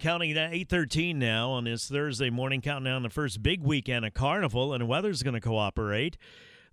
Counting that 8:13 now on this Thursday morning, counting down the first big weekend of Carnival, and weather's going to cooperate.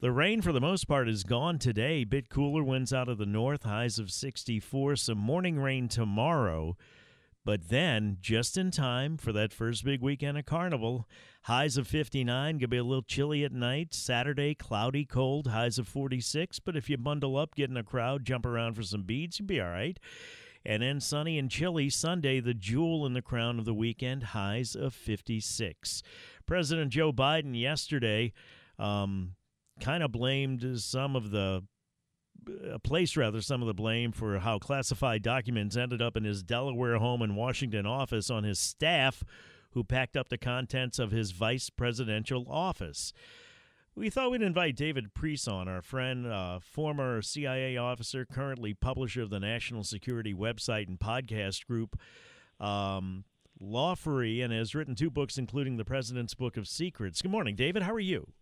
The rain, for the most part, is gone today. Bit cooler winds out of the north, highs of 64. Some morning rain tomorrow, but then just in time for that first big weekend of Carnival, highs of 59. Gonna be a little chilly at night. Saturday, cloudy, cold, highs of 46. But if you bundle up, get in a crowd, jump around for some beads, you'll be all right. And then sunny and chilly Sunday, the jewel in the crown of the weekend, highs of 56. President Joe Biden yesterday um, kind of blamed some of the uh, placed rather some of the blame for how classified documents ended up in his Delaware home and Washington office on his staff who packed up the contents of his vice presidential office. We thought we'd invite David Priess on, our friend, uh, former CIA officer, currently publisher of the national security website and podcast group, um, and has written two books, including The President's Book of Secrets. Good morning, David. How are you?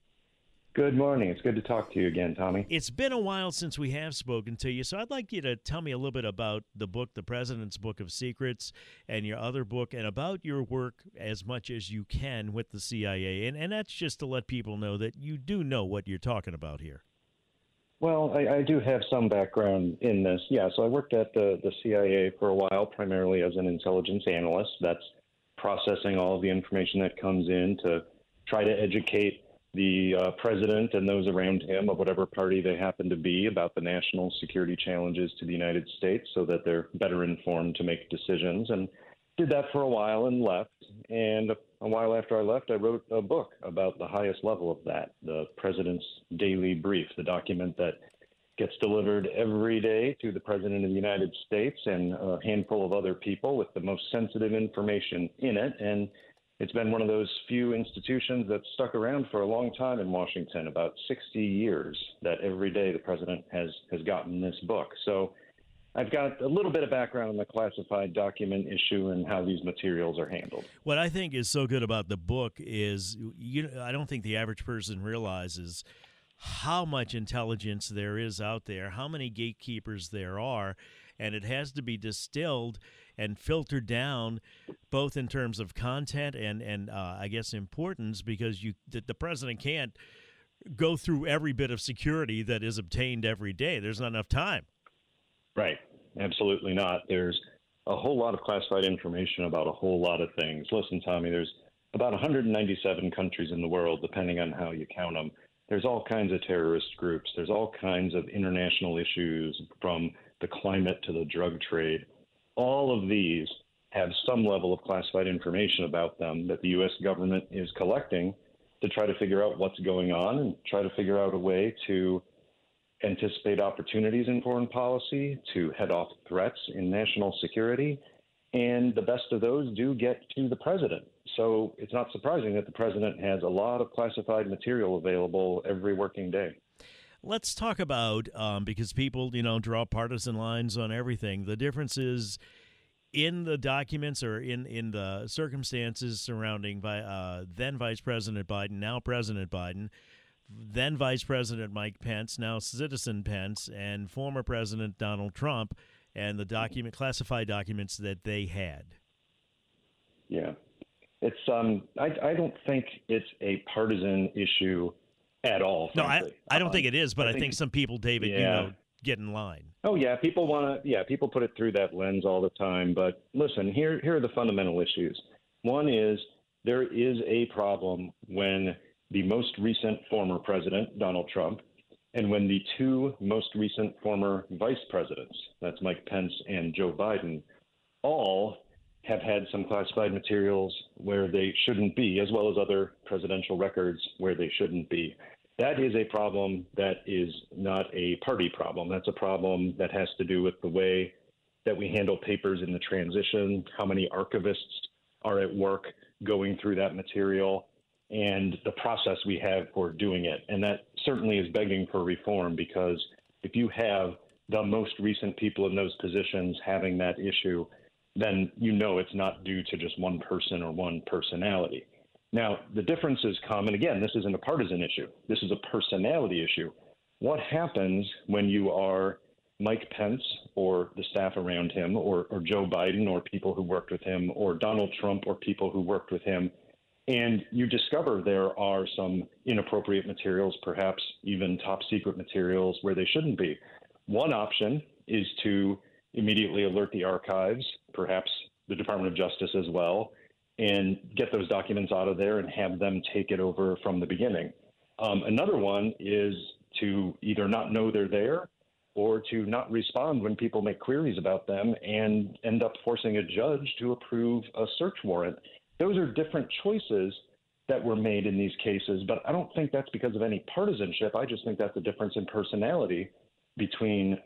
Good morning. It's good to talk to you again, Tommy. It's been a while since we have spoken to you, so I'd like you to tell me a little bit about the book, The President's Book of Secrets, and your other book, and about your work as much as you can with the CIA. And, and that's just to let people know that you do know what you're talking about here. Well, I, I do have some background in this. Yeah, so I worked at the, the CIA for a while, primarily as an intelligence analyst. That's processing all of the information that comes in to try to educate the uh, president and those around him of whatever party they happen to be about the national security challenges to the United States so that they're better informed to make decisions. And did that for a while and left. And a while after I left, I wrote a book about the highest level of that the President's Daily Brief, the document that gets delivered every day to the President of the United States and a handful of other people with the most sensitive information in it. And it's been one of those few institutions that stuck around for a long time in Washington, about 60 years, that every day the president has, has gotten this book. So I've got a little bit of background on the classified document issue and how these materials are handled. What I think is so good about the book is you, I don't think the average person realizes how much intelligence there is out there, how many gatekeepers there are, and it has to be distilled and filtered down, both in terms of content and and uh, I guess importance, because you the, the president can't go through every bit of security that is obtained every day. There's not enough time. Right. Absolutely not. There's a whole lot of classified information about a whole lot of things. Listen, Tommy, there's about 197 countries in the world, depending on how you count them. There's all kinds of terrorist groups. There's all kinds of international issues from the climate to the drug trade all of these have some level of classified information about them that the U.S. government is collecting to try to figure out what's going on and try to figure out a way to anticipate opportunities in foreign policy, to head off threats in national security. And the best of those do get to the president. So it's not surprising that the president has a lot of classified material available every working day. Let's talk about um, because people, you know, draw partisan lines on everything. The differences in the documents or in in the circumstances surrounding uh, then Vice President Biden, now President Biden, then Vice President Mike Pence, now Citizen Pence, and former President Donald Trump, and the document classified documents that they had. Yeah, it's um, I I don't think it's a partisan issue at all. No, I, I don't um, think it is, but I, I think, think, some people, David, yeah. you know, get in line. Oh yeah, people want to. Yeah, people put it through that lens all the time. But listen, here here are the fundamental issues. One is there is a problem when the most recent former president, Donald Trump, and when the two most recent former vice presidents, that's Mike Pence and Joe Biden, all have had some classified materials where they shouldn't be, as well as other presidential records where they shouldn't be. That is a problem that is not a party problem. That's a problem that has to do with the way that we handle papers in the transition, how many archivists are at work going through that material, and the process we have for doing it. And that certainly is begging for reform because if you have the most recent people in those positions having that issue, then you know it's not due to just one person or one personality. Now, the differences come, and again, this isn't a partisan issue, this is a personality issue. What happens when you are Mike Pence or the staff around him, or, or Joe Biden or people who worked with him, or Donald Trump or people who worked with him, and you discover there are some inappropriate materials, perhaps even top secret materials where they shouldn't be? One option is to immediately alert the archives, perhaps the Department of Justice as well, and get those documents out of there and have them take it over from the beginning. Um, another one is to either not know they're there or to not respond when people make queries about them and end up forcing a judge to approve a search warrant. Those are different choices that were made in these cases, but I don't think that's because of any partisanship. I just think that's a difference in personality between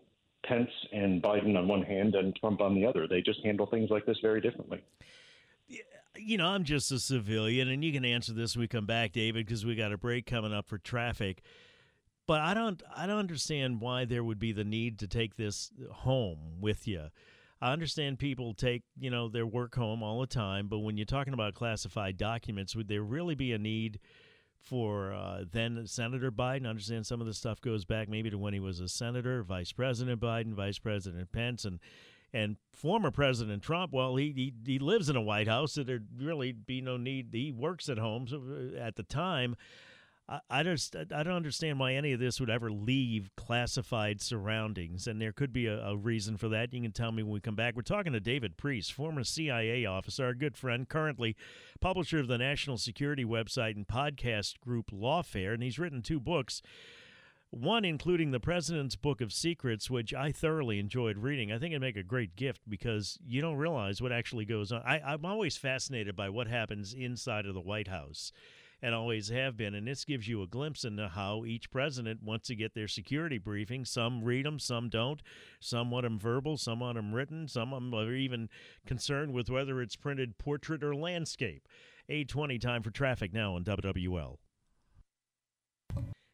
Pence and Biden on one hand and Trump on the other. They just handle things like this very differently. You know, I'm just a civilian, and you can answer this when we come back, David, because we got a break coming up for traffic. But I don't, I don't understand why there would be the need to take this home with you. I understand people take, you know, their work home all the time, but when you're talking about classified documents, would there really be a need for uh, then Senator Biden. I understand some of the stuff goes back maybe to when he was a senator, Vice President Biden, Vice President Pence, and and former President Trump. Well, he he, he lives in a White House, so there'd really be no need. He works at home so uh, at the time. I, I just I don't understand why any of this would ever leave classified surroundings, and there could be a, a, reason for that. You can tell me when we come back. We're talking to David Priess, former CIA officer, our good friend, currently publisher of the national security website and podcast group Lawfare, and he's written two books. One including the President's Book of Secrets, which I thoroughly enjoyed reading. I think it'd make a great gift because you don't realize what actually goes on. I, I'm always fascinated by what happens inside of the White House and always have been. And this gives you a glimpse into how each president wants to get their security briefing. Some read them, some don't. Some want them verbal, some want them written. Some are even concerned with whether it's printed portrait or landscape. 820 time for traffic now on WWL.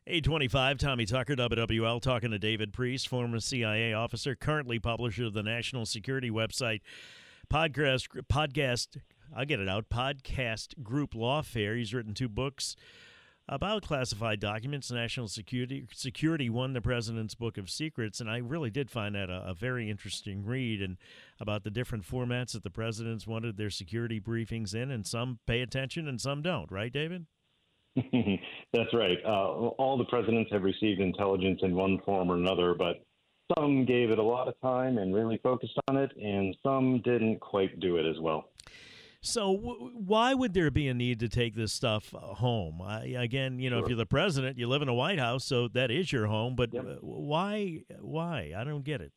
825, Tommy Tucker, WWL, talking to David Priess, former CIA officer, currently publisher of the national security website podcast, podcast I'll get it out. Podcast Group Lawfare. He's written two books about classified documents. National Security Security won the President's Book of Secrets, and I really did find that a, a, very interesting read and about the different formats that the presidents wanted their security briefings in, and some pay attention and some don't. Right, David? That's right. Uh, all the presidents have received intelligence in one form or another, but some gave it a lot of time and really focused on it, and some didn't quite do it as well. So w- why would there be a need to take this stuff uh, home? I, again, you know, sure. if you're the president, you live in a White House, so that is your home. But yep. why? Why? I don't get it.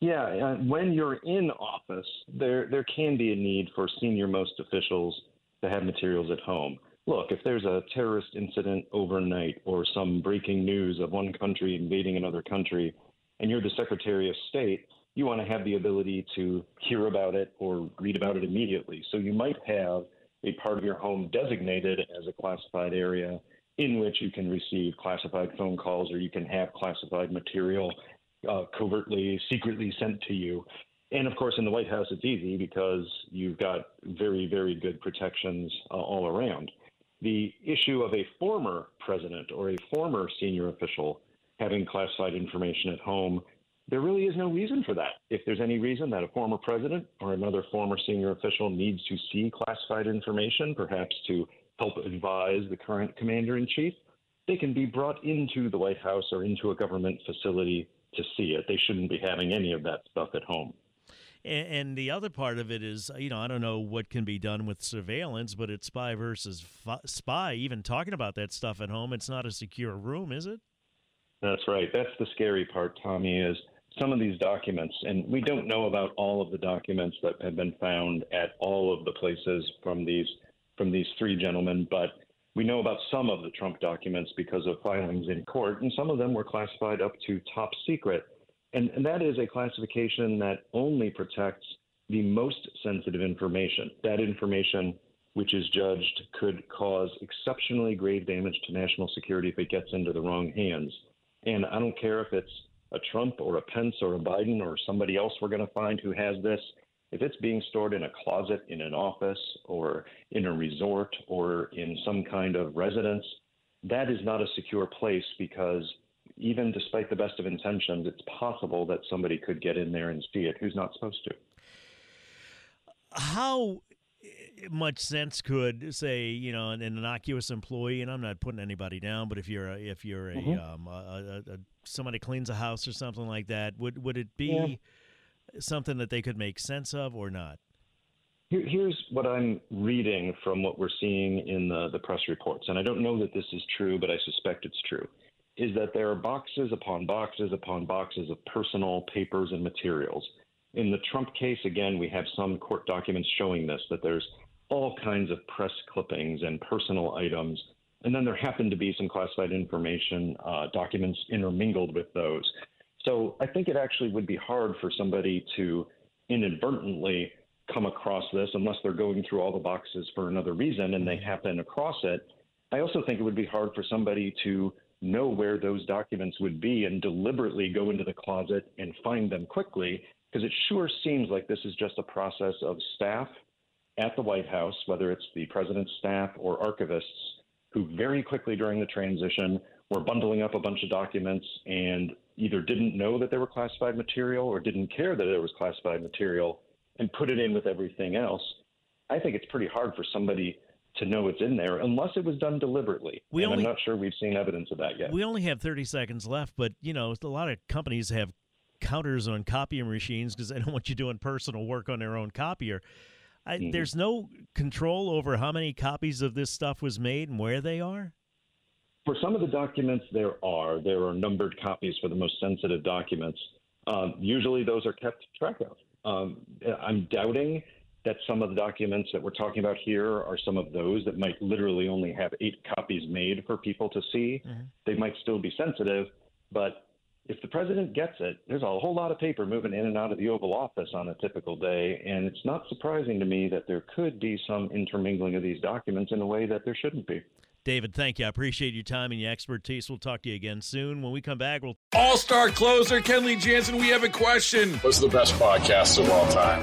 Yeah, uh, when you're in office, there there can be a need for senior most officials to have materials at home. Look, if there's a terrorist incident overnight or some breaking news of one country invading another country, and you're the Secretary of State, you want to have the ability to hear about it or read about it immediately. So you might have a part of your home designated as a classified area in which you can receive classified phone calls or you can have classified material uh, covertly, secretly sent to you. And of course, in the White House, it's easy because you've got very, very good protections uh, all around. The issue of a former president or a former senior official having classified information at home there really is no reason for that. If there's any reason that a former president or another former senior official needs to see classified information, perhaps to help advise the current commander in chief, they can be brought into the White House or into a government facility to see it. They shouldn't be having any of that stuff at home. And, the other part of it is, you know, I don't know what can be done with surveillance, but it's spy versus spy. Even talking about that stuff at home, it's not a secure room, is it? That's right. That's the scary part, Tommy, is some of these documents, and we don't know about all of the documents that have been found at all of the places from these from these three gentlemen, but we know about some of the Trump documents because of filings in court, and some of them were classified up to top secret. And, and that is a classification that only protects the most sensitive information. That information, which is judged, could cause exceptionally grave damage to national security if it gets into the wrong hands. And I don't care if it's a Trump or a Pence or a Biden or somebody else we're going to find who has this. If it's being stored in a closet in an office or in a resort or in some kind of residence, that is not a secure place because even despite the best of intentions, it's possible that somebody could get in there and see it who's not supposed to. How much sense could say you know an, innocuous employee and i'm not putting anybody down but if you're a, if you're a, mm-hmm. um, a, a, somebody cleans a house or something like that would would it be yeah. something that they could make sense of or not here's what i'm reading from what we're seeing in the, the press reports and i don't know that this is true but i suspect it's true is that there are boxes upon boxes upon boxes of personal papers and materials. In the Trump case, again, we have some court documents showing this that there's all kinds of press clippings and personal items. And then there happened to be some classified information uh, documents intermingled with those. So I think it actually would be hard for somebody to inadvertently come across this unless they're going through all the boxes for another reason and they happen across it. I also think it would be hard for somebody to know where those documents would be and deliberately go into the closet and find them quickly because it sure seems like this is just a process of staff at the White House, whether it's the president's staff or archivists, who very quickly during the transition were bundling up a bunch of documents and either didn't know that they were classified material or didn't care that it was classified material and put it in with everything else. I think it's pretty hard for somebody to know it's in there unless it was done deliberately. We and only, I'm not sure we've seen evidence of that yet. We only have 30 seconds left, but you know, a lot of companies have counters on copying machines because they don't want you doing personal work on their own copier. I, mm-hmm. There's no control over how many copies of this stuff was made and where they are. For some of the documents, there are. There are numbered copies for the most sensitive documents. Um, usually, those are kept track of. Um, I'm doubting that some of the documents that we're talking about here are some of those that might literally only have eight copies made for people to see. Mm-hmm. They might still be sensitive, but if the president gets it, there's a whole lot of paper moving in and out of the Oval Office on a typical day, and it's not surprising to me that there could be some intermingling of these documents in a way that there shouldn't be. David, thank you. I appreciate your time and your expertise. We'll talk to you again soon. When we come back, we'll. All star closer, Kenley Jansen, we have a question. What's the best podcast of all time?